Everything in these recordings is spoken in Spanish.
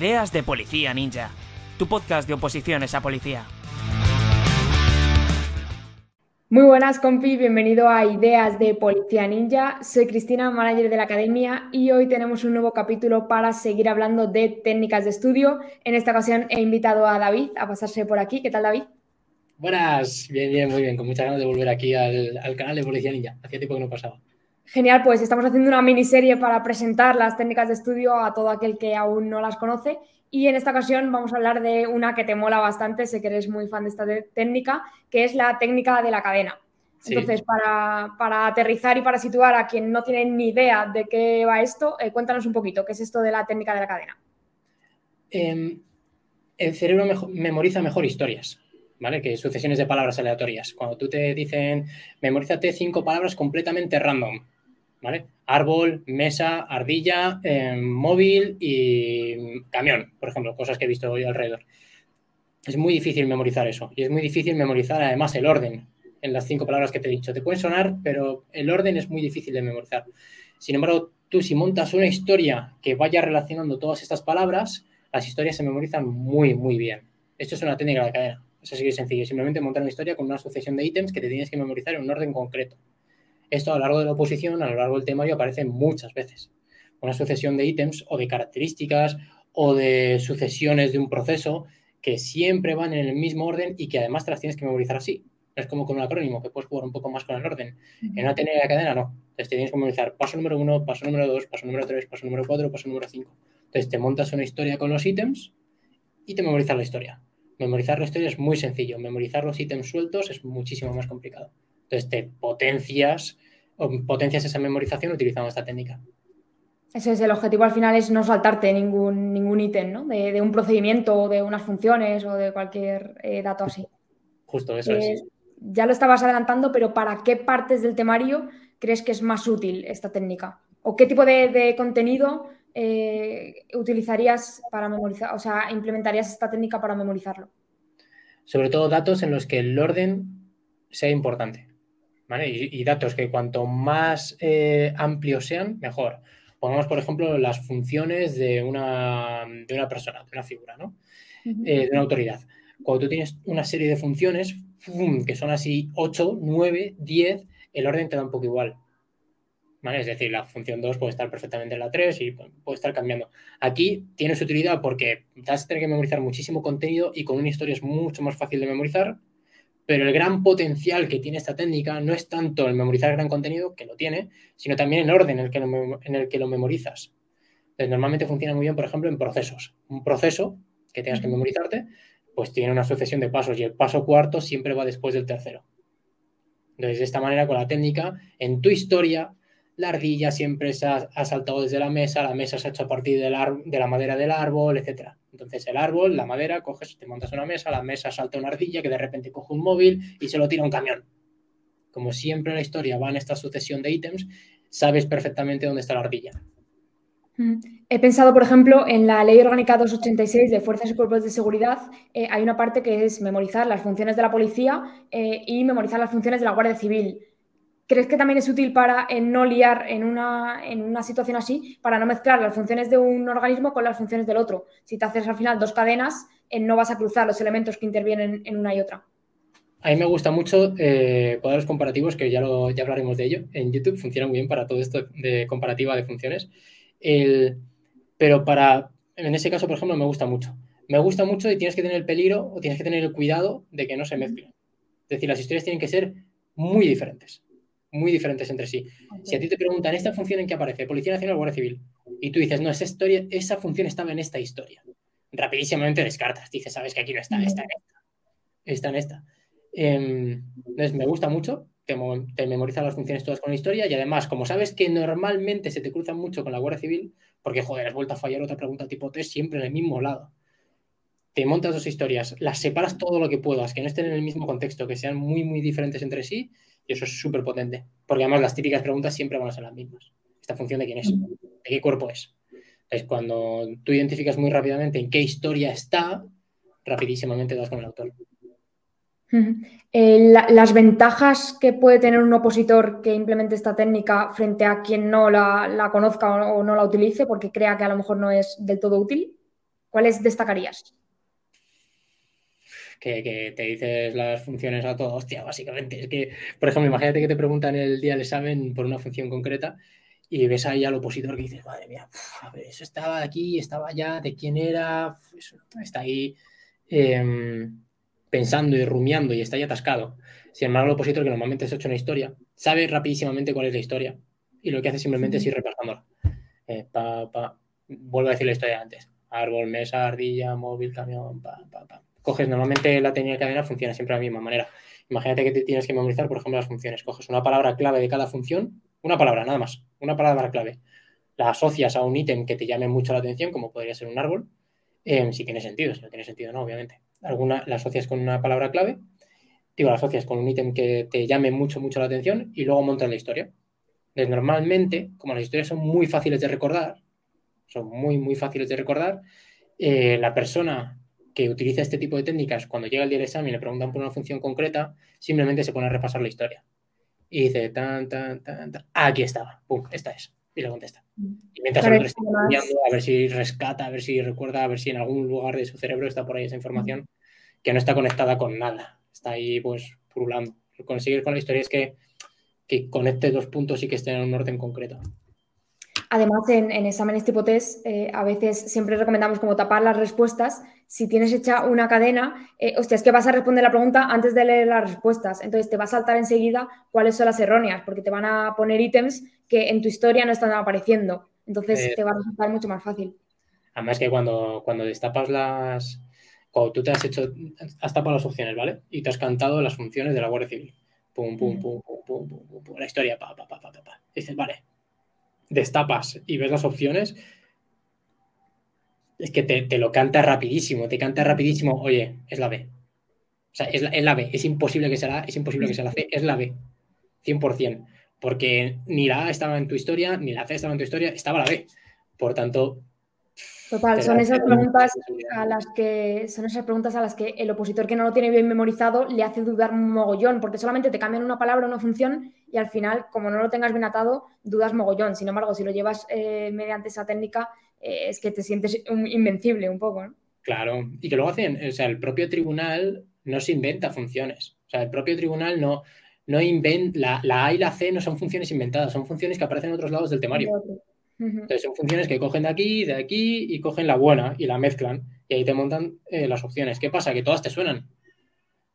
Ideas de Policía Ninja, tu podcast de oposiciones a policía. Muy buenas, compi, bienvenido a Ideas de Policía Ninja. Soy Cristina, manager de la academia, y hoy tenemos un nuevo capítulo para seguir hablando de técnicas de estudio. En esta ocasión he invitado a David a pasarse por aquí. ¿Qué tal, David? Buenas, bien, bien, muy bien, con muchas ganas de volver aquí al, al canal de Policía Ninja. Hacía tiempo que no pasaba. Genial, pues estamos haciendo una miniserie para presentar las técnicas de estudio a todo aquel que aún no las conoce. Y en esta ocasión vamos a hablar de una que te mola bastante, sé que eres muy fan de esta técnica, que es la técnica de la cadena. Entonces, para, aterrizar y para situar a quien no tiene ni idea de qué va esto, eh, cuéntanos un poquito, ¿qué es esto de la técnica de la cadena? Em, el cerebro memoriza mejor historias, ¿vale? Que sucesiones de palabras aleatorias. Cuando tú te dicen, memorízate cinco palabras completamente random, Árbol, mesa, ardilla, em, móvil y camión, por ejemplo, cosas que he visto hoy alrededor. Es muy difícil memorizar eso y es muy difícil memorizar además el orden en las cinco palabras que te he dicho. Te pueden sonar, pero el orden es muy difícil de memorizar. Sin embargo, tú si montas una historia que vaya relacionando todas estas palabras, las historias se memorizan muy, muy bien. Esto es una técnica de cadena. Es así de sencillo. Simplemente montar una historia con una sucesión de ítems que te tienes que memorizar en un orden concreto. Esto a lo largo de la oposición, a lo largo del temario, aparece muchas veces. Una sucesión de ítems o de características o de sucesiones de un proceso que siempre van en el mismo orden y que además te las tienes que memorizar así. No es como con un acrónimo, que puedes jugar un poco más con el orden. En una técnica de cadena no. Entonces te tienes que memorizar paso número uno, paso número dos, paso número tres, paso número cuatro, paso número cinco. Entonces te montas una historia con los ítems y te memorizas la historia. Memorizar la historia es muy sencillo. Memorizar los ítems sueltos es muchísimo más complicado. Entonces te potencias, potencias esa memorización utilizando esta técnica. Ese es el objetivo al final, es no saltarte ningún, ningún ítem, ¿no? De, un procedimiento o de unas funciones o de cualquier eh, dato así. Justo, eso es. Ya lo estabas adelantando, pero ¿para qué partes del temario crees que es más útil esta técnica? ¿O qué tipo de, contenido eh, utilizarías para memorizar, o sea, implementarías esta técnica para memorizarlo? Sobre todo datos en los que el orden sea importante. Y, datos que cuanto más eh, amplios sean, mejor. Pongamos, por ejemplo, las funciones de una, de una persona, de una figura, ¿no? Eh, de una autoridad. Cuando tú tienes una serie de funciones, que son así 8, 9, 10, el orden te da un poco igual. Es decir, la función 2 puede estar perfectamente en la 3 y puede estar cambiando. Aquí tiene su utilidad porque vas a tener que memorizar muchísimo contenido y con una historia es mucho más fácil de memorizar pero el gran potencial que tiene esta técnica no es tanto el memorizar gran contenido, que lo tiene, sino también el orden en el que lo, en el que lo memorizas. Entonces, normalmente funciona muy bien, por ejemplo, en procesos. Un proceso que tengas que memorizarte, pues tiene una sucesión de pasos y el paso cuarto siempre va después del tercero. Entonces, de esta manera, con la técnica, en tu historia la ardilla siempre se ha, saltado desde la mesa, la mesa se ha hecho a partir de la madera del árbol, etc. Entonces el árbol, la madera, coges, te montas una mesa, la mesa salta una ardilla que de repente coge un móvil y se lo tira un camión. Como siempre en la historia va en esta sucesión de ítems, sabes perfectamente dónde está la ardilla. Mm. He pensado, por ejemplo, en la Ley Orgánica 286 de Fuerzas y Cuerpos de Seguridad. Eh, hay una parte que es memorizar las funciones de la policía eh, y memorizar las funciones de la Guardia Civil. ¿Crees que también es útil para no liar en una, en una situación así, para no mezclar las funciones de un organismo con las funciones del otro? Si te haces al final dos cadenas, eh, no vas a cruzar los elementos que intervienen en una y otra. A mí me gusta mucho eh, cuadros comparativos, que ya, lo, ya hablaremos de ello. En YouTube funciona muy bien para todo esto de comparativa de funciones. pero para, en ese caso, por ejemplo, me gusta mucho. Me gusta mucho y tienes que tener el peligro o tienes que tener el cuidado de que no se mezclen. Es decir, las historias tienen que ser muy diferentes muy diferentes entre sí. Si a ti te preguntan, ¿esta función en qué aparece? Policía Nacional o Guardia Civil. Y tú dices, no, esa, historia, esa función estaba en esta historia. Rapidísimamente descartas. Dices, sabes que aquí no está, está en esta. Está en esta. Em, entonces, me gusta mucho. Te, te memorizas las funciones todas con la historia y además, como sabes que normalmente se te cruzan mucho con la Guardia Civil, porque, joder, has vuelto a fallar otra pregunta tipo 3 siempre en el mismo lado. Te montas dos historias, las separas todo lo que puedas, que no estén en el mismo contexto, que sean muy, muy diferentes entre sí y eso es súper potente, porque además las típicas preguntas siempre van a ser las mismas. ¿Esta función de quién es? ¿De qué cuerpo es? Es cuando tú identificas muy rápidamente en qué historia está, rapidísimamente das con el autor. Eh, las ventajas que puede tener un opositor que implemente esta técnica frente a quien no la, conozca o, no la utilice porque crea que a lo mejor no es del todo útil. ¿Cuáles destacarías? Que, te dices las funciones a todo, hostia, básicamente. Es que, por ejemplo, imagínate que te preguntan el día del examen por una función concreta y ves ahí al opositor que dices, madre mía, a ver, eso estaba aquí, estaba allá, de quién era, está ahí em, pensando y rumiando y está ahí atascado. Sin embargo, el opositor, que normalmente es hecho una historia, sabe rapidísimamente cuál es la historia y lo que hace simplemente es ir repasándola. Eh, Vuelvo a decir la historia antes. Árbol, mesa, ardilla, móvil, camión, pa, pa, pa. Coges normalmente la técnica de cadena funciona siempre de la misma manera. Imagínate que te tienes que memorizar, por ejemplo, las funciones. Coges una palabra clave de cada función, una palabra, nada más, una palabra clave. La asocias a un ítem que te llame mucho la atención, como podría ser un árbol, eh, si tiene sentido, si no tiene sentido, no, obviamente. Alguna la asocias con una palabra clave, digo, la asocias con un ítem que te llame mucho, mucho la atención y luego montas la historia. Entonces, normalmente, como las historias son muy fáciles de recordar, son muy, muy fáciles de recordar, eh, la persona que utiliza este tipo de técnicas, cuando llega el día del examen y le preguntan por una función concreta, simplemente se pone a repasar la historia. Y dice, tan, tan, tan, tan, aquí estaba, pum, esta es. Y le contesta. Y mientras el otro está estudiando, a ver si rescata, a ver si recuerda, a ver si en algún lugar de su cerebro está por ahí esa información que no está conectada con nada. Está ahí, pues, purulando. Conseguir con la historia es que que conecte dos puntos y que estén en un orden concreto. Además, en, exámenes tipo test, eh, a veces siempre recomendamos como tapar las respuestas. Si tienes hecha una cadena, eh, hostia, es que vas a responder la pregunta antes de leer las respuestas. Entonces te va a saltar enseguida cuáles son las erróneas, porque te van a poner ítems que en tu historia no están apareciendo. Entonces eh, te va a resultar mucho más fácil. Además que cuando, cuando destapas las... Cuando tú te has hecho, has tapado las opciones, ¿vale? Y te has cantado las funciones de la Guardia Civil pum, pum, pum, pum, pum, pum, pum, la historia, pa, pa, pa, pa, pa, Dices, vale, destapas y ves las opciones, es que te, te, lo canta rapidísimo, te canta rapidísimo, oye, es la B. O sea, es la, es la B, es imposible que sea la es imposible que sea la C, es la B, 100%, porque ni la A estaba en tu historia, ni la C estaba en tu historia, estaba la B. Por tanto, Total, son esas preguntas a las que son esas preguntas a las que el opositor que no lo tiene bien memorizado le hace dudar mogollón, porque solamente te cambian una palabra o una función y al final, como no lo tengas bien atado, dudas mogollón. Sin embargo, si lo llevas eh, mediante esa técnica, eh, es que te sientes invencible un poco, ¿no? Claro, y que luego hacen, o sea, el propio tribunal no se inventa funciones. O sea, el propio tribunal no, no inventa, la, la A y la C no son funciones inventadas, son funciones que aparecen en otros lados del temario. Entonces son funciones que cogen de aquí, de aquí y cogen la buena y la mezclan y ahí te montan eh, las opciones. ¿Qué pasa? Que todas te suenan.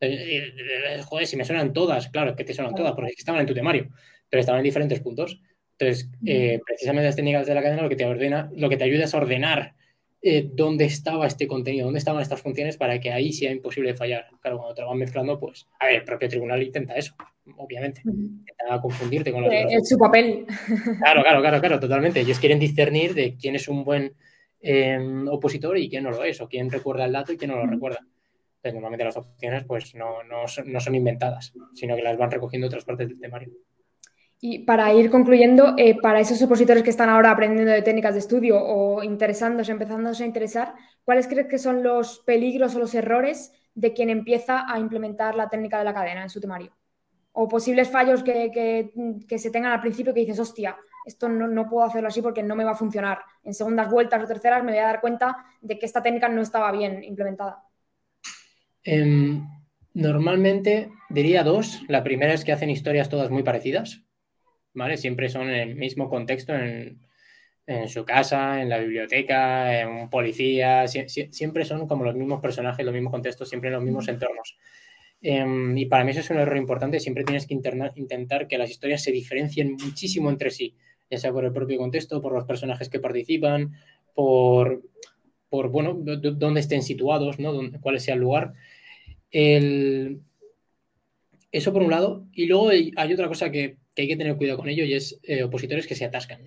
Eh, eh, joder, si me suenan todas, claro, que te suenan todas porque estaban en tu temario, pero estaban en diferentes puntos. Entonces, precisamente las técnicas de la cadena lo que te ordena, lo que te ayuda es ordenar dónde estaba este contenido, dónde estaban estas funciones para que ahí sea imposible fallar. Claro, cuando te lo van mezclando, pues, a ver, el propio tribunal intenta eso obviamente. Intenta confundirte con los Es eh, su papel. Claro, claro, claro, claro, totalmente. Ellos quieren discernir de quién es un buen em, opositor y quién no lo es, o quién recuerda el dato y quién no lo recuerda. Entonces, normalmente las opciones pues no, no, son, no, son, inventadas, sino que las van recogiendo otras partes del temario. Y para ir concluyendo, eh, para esos opositores que están ahora aprendiendo de técnicas de estudio o interesándose, empezándose a interesar, ¿cuáles crees que son los peligros o los errores de quien empieza a implementar la técnica de la cadena en su temario? o posibles fallos que, se tengan al principio que dices, hostia, esto no, puedo hacerlo así porque no me va a funcionar. En segundas vueltas o terceras me voy a dar cuenta de que esta técnica no estaba bien implementada. Em, normalmente diría dos. La primera es que hacen historias todas muy parecidas, ¿vale? Siempre son en el mismo contexto, en, su casa, en la biblioteca, en un policía, siempre son como los mismos personajes, los mismos contextos, siempre en los mismos entornos. Em, y para mí eso es un error importante. Siempre tienes que intentar que las historias se diferencien muchísimo entre sí, ya sea por el propio contexto, por los personajes que participan, por, por bueno, dónde estén situados, ¿no? cuál sea el lugar. Eso por un lado. Y luego hay, otra cosa que, hay que tener cuidado con ello y es eh, opositores que se atascan.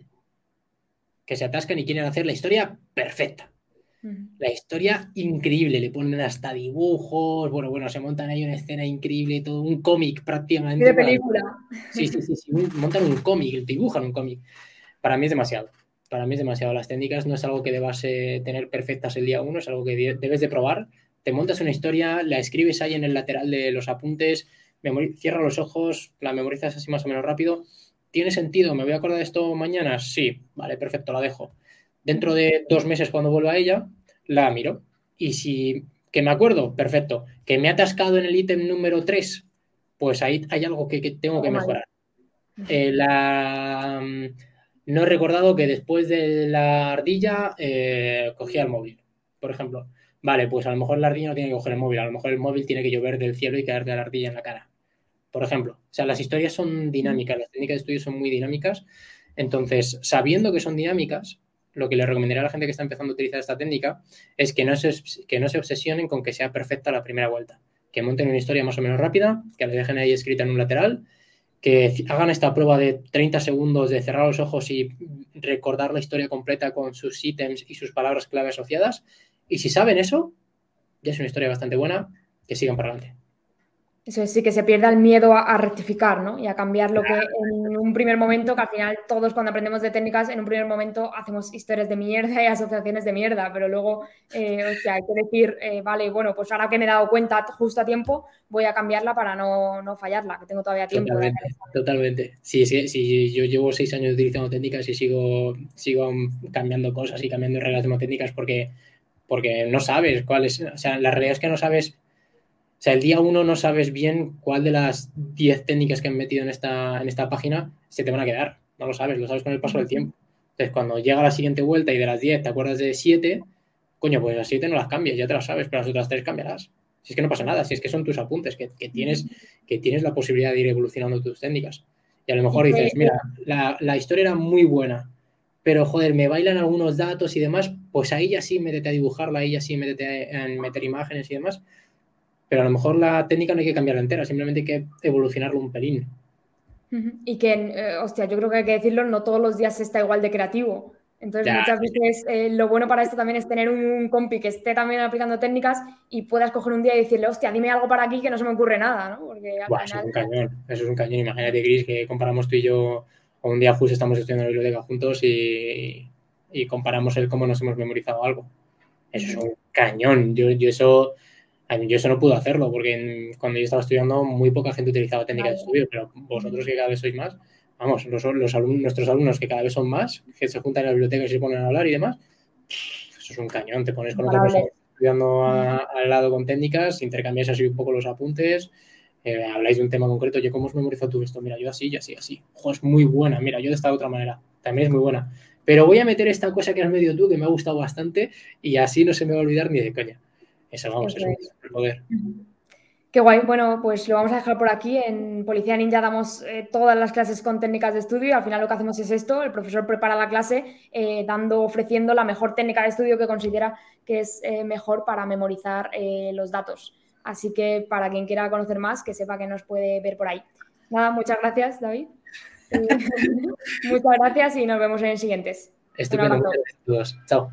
Que se atascan y quieren hacer la historia perfecta. La historia increíble, le ponen hasta dibujos, bueno, bueno, se montan ahí una escena increíble, todo un cómic prácticamente. De película. Sí, sí, sí, montan un cómic, dibujan un cómic. Para mí es demasiado. Para mí es demasiado. Las técnicas no es algo que debas eh, tener perfectas el día uno, es algo que debes de probar. Te montas una historia, la escribes ahí en el lateral de los apuntes, cierra los ojos, la memorizas así más o menos rápido. ¿Tiene sentido? ¿Me voy a acordar de esto mañana? Sí, vale, perfecto, la dejo Dentro de dos meses, cuando vuelva a ella, la miro. Y si que me acuerdo, perfecto. Que me ha atascado en el ítem número 3, pues ahí hay algo que, tengo que mejorar. Eh, la, mm, no he recordado que después de la ardilla eh, cogía el móvil, por ejemplo. Vale, pues a lo mejor la ardilla no tiene que coger el móvil, a lo mejor el móvil tiene que llover del cielo y caer de la ardilla en la cara. Por ejemplo, o sea, las historias son dinámicas, las técnicas de estudio son muy dinámicas. Entonces, sabiendo que son dinámicas, lo que le recomendaría a la gente que está empezando a utilizar esta técnica es que no se, que no se obsesionen con que sea perfecta la primera vuelta. Que monten una historia más o menos rápida, que la dejen ahí escrita en un lateral, que hagan esta prueba de 30 segundos de cerrar los ojos y recordar la historia completa con sus ítems y sus palabras clave asociadas. Y si saben eso, ya es una historia bastante buena, que sigan para adelante. Eso sí, que se pierda el miedo a, rectificar, ¿no? Y a cambiar lo que en un primer momento, que al final todos cuando aprendemos de técnicas, en un primer momento hacemos historias de mierda y asociaciones de mierda, pero luego, eh, o sea, hay que decir, eh, vale, bueno, pues ahora que me he dado cuenta justo a tiempo, voy a cambiarla para no, no fallarla, que tengo todavía tiempo. Totalmente, totalmente. Sí, sí, sí, yo llevo seis años utilizando técnicas y sigo, sigo cambiando cosas y cambiando reglas de técnicas porque, porque no sabes cuáles, o sea, la realidad es que no sabes o sea, el día uno no sabes bien cuál de las 10 técnicas que han metido en esta, en esta página se te van a quedar. No lo sabes, lo sabes con el paso del tiempo. Entonces, cuando llega la siguiente vuelta y de las 10 te acuerdas de 7, coño, pues las 7 no las cambias, ya te las sabes, pero las otras 3 cambiarás. Si es que no pasa nada, si es que son tus apuntes, que, tienes, que tienes la posibilidad de ir evolucionando tus técnicas. Y a lo mejor dices, mira, la, la historia era muy buena, pero joder, me bailan algunos datos y demás, pues ahí ya sí métete a dibujarla, ahí ya sí métete a meter imágenes y demás, pero a lo mejor la técnica no hay que cambiarla entera, simplemente hay que evolucionarlo un pelín. Y que, eh, hostia, yo creo que hay que decirlo, no todos los días está igual de creativo. Entonces, muchas veces eh, lo bueno para esto también es tener un, compi que esté también aplicando técnicas y puedas coger un día y decirle, hostia, dime algo para aquí que no se me ocurre nada, ¿no? Porque Eso es un cañón, eso es un cañón. Imagínate, Gris, que comparamos tú y yo, o un día justo estamos estudiando la biblioteca juntos y, y comparamos el cómo nos hemos memorizado algo. Eso es un cañón. Yo, yo eso yo eso no pude hacerlo porque cuando yo estaba estudiando muy poca gente utilizaba técnicas de estudio, pero vosotros que cada vez sois más, vamos, los, alumnos, nuestros alumnos que cada vez son más, que se juntan en la biblioteca y se ponen a hablar y demás, eso es un cañón, te pones con otra persona estudiando al lado con técnicas, intercambias así un poco los apuntes, eh, habláis de un tema concreto, yo cómo has memorizado tú esto, mira, yo así, y así, así, Ojo, es muy buena, mira, yo de esta otra manera, también es muy buena, pero voy a meter esta cosa que has medio tú, que me ha gustado bastante, y así no se me va a olvidar ni de coña. Eso vamos, es un poder. Qué guay. Bueno, pues lo vamos a dejar por aquí. En Policía Ninja damos eh, todas las clases con técnicas de estudio y al final lo que hacemos es esto. El profesor prepara la clase eh, dando, ofreciendo la mejor técnica de estudio que considera que es eh, mejor para memorizar los datos. Así que para quien quiera conocer más, que sepa que nos puede ver por ahí. Nada, muchas gracias, David. muchas gracias y nos vemos en el siguientes. Estupendo. Chao.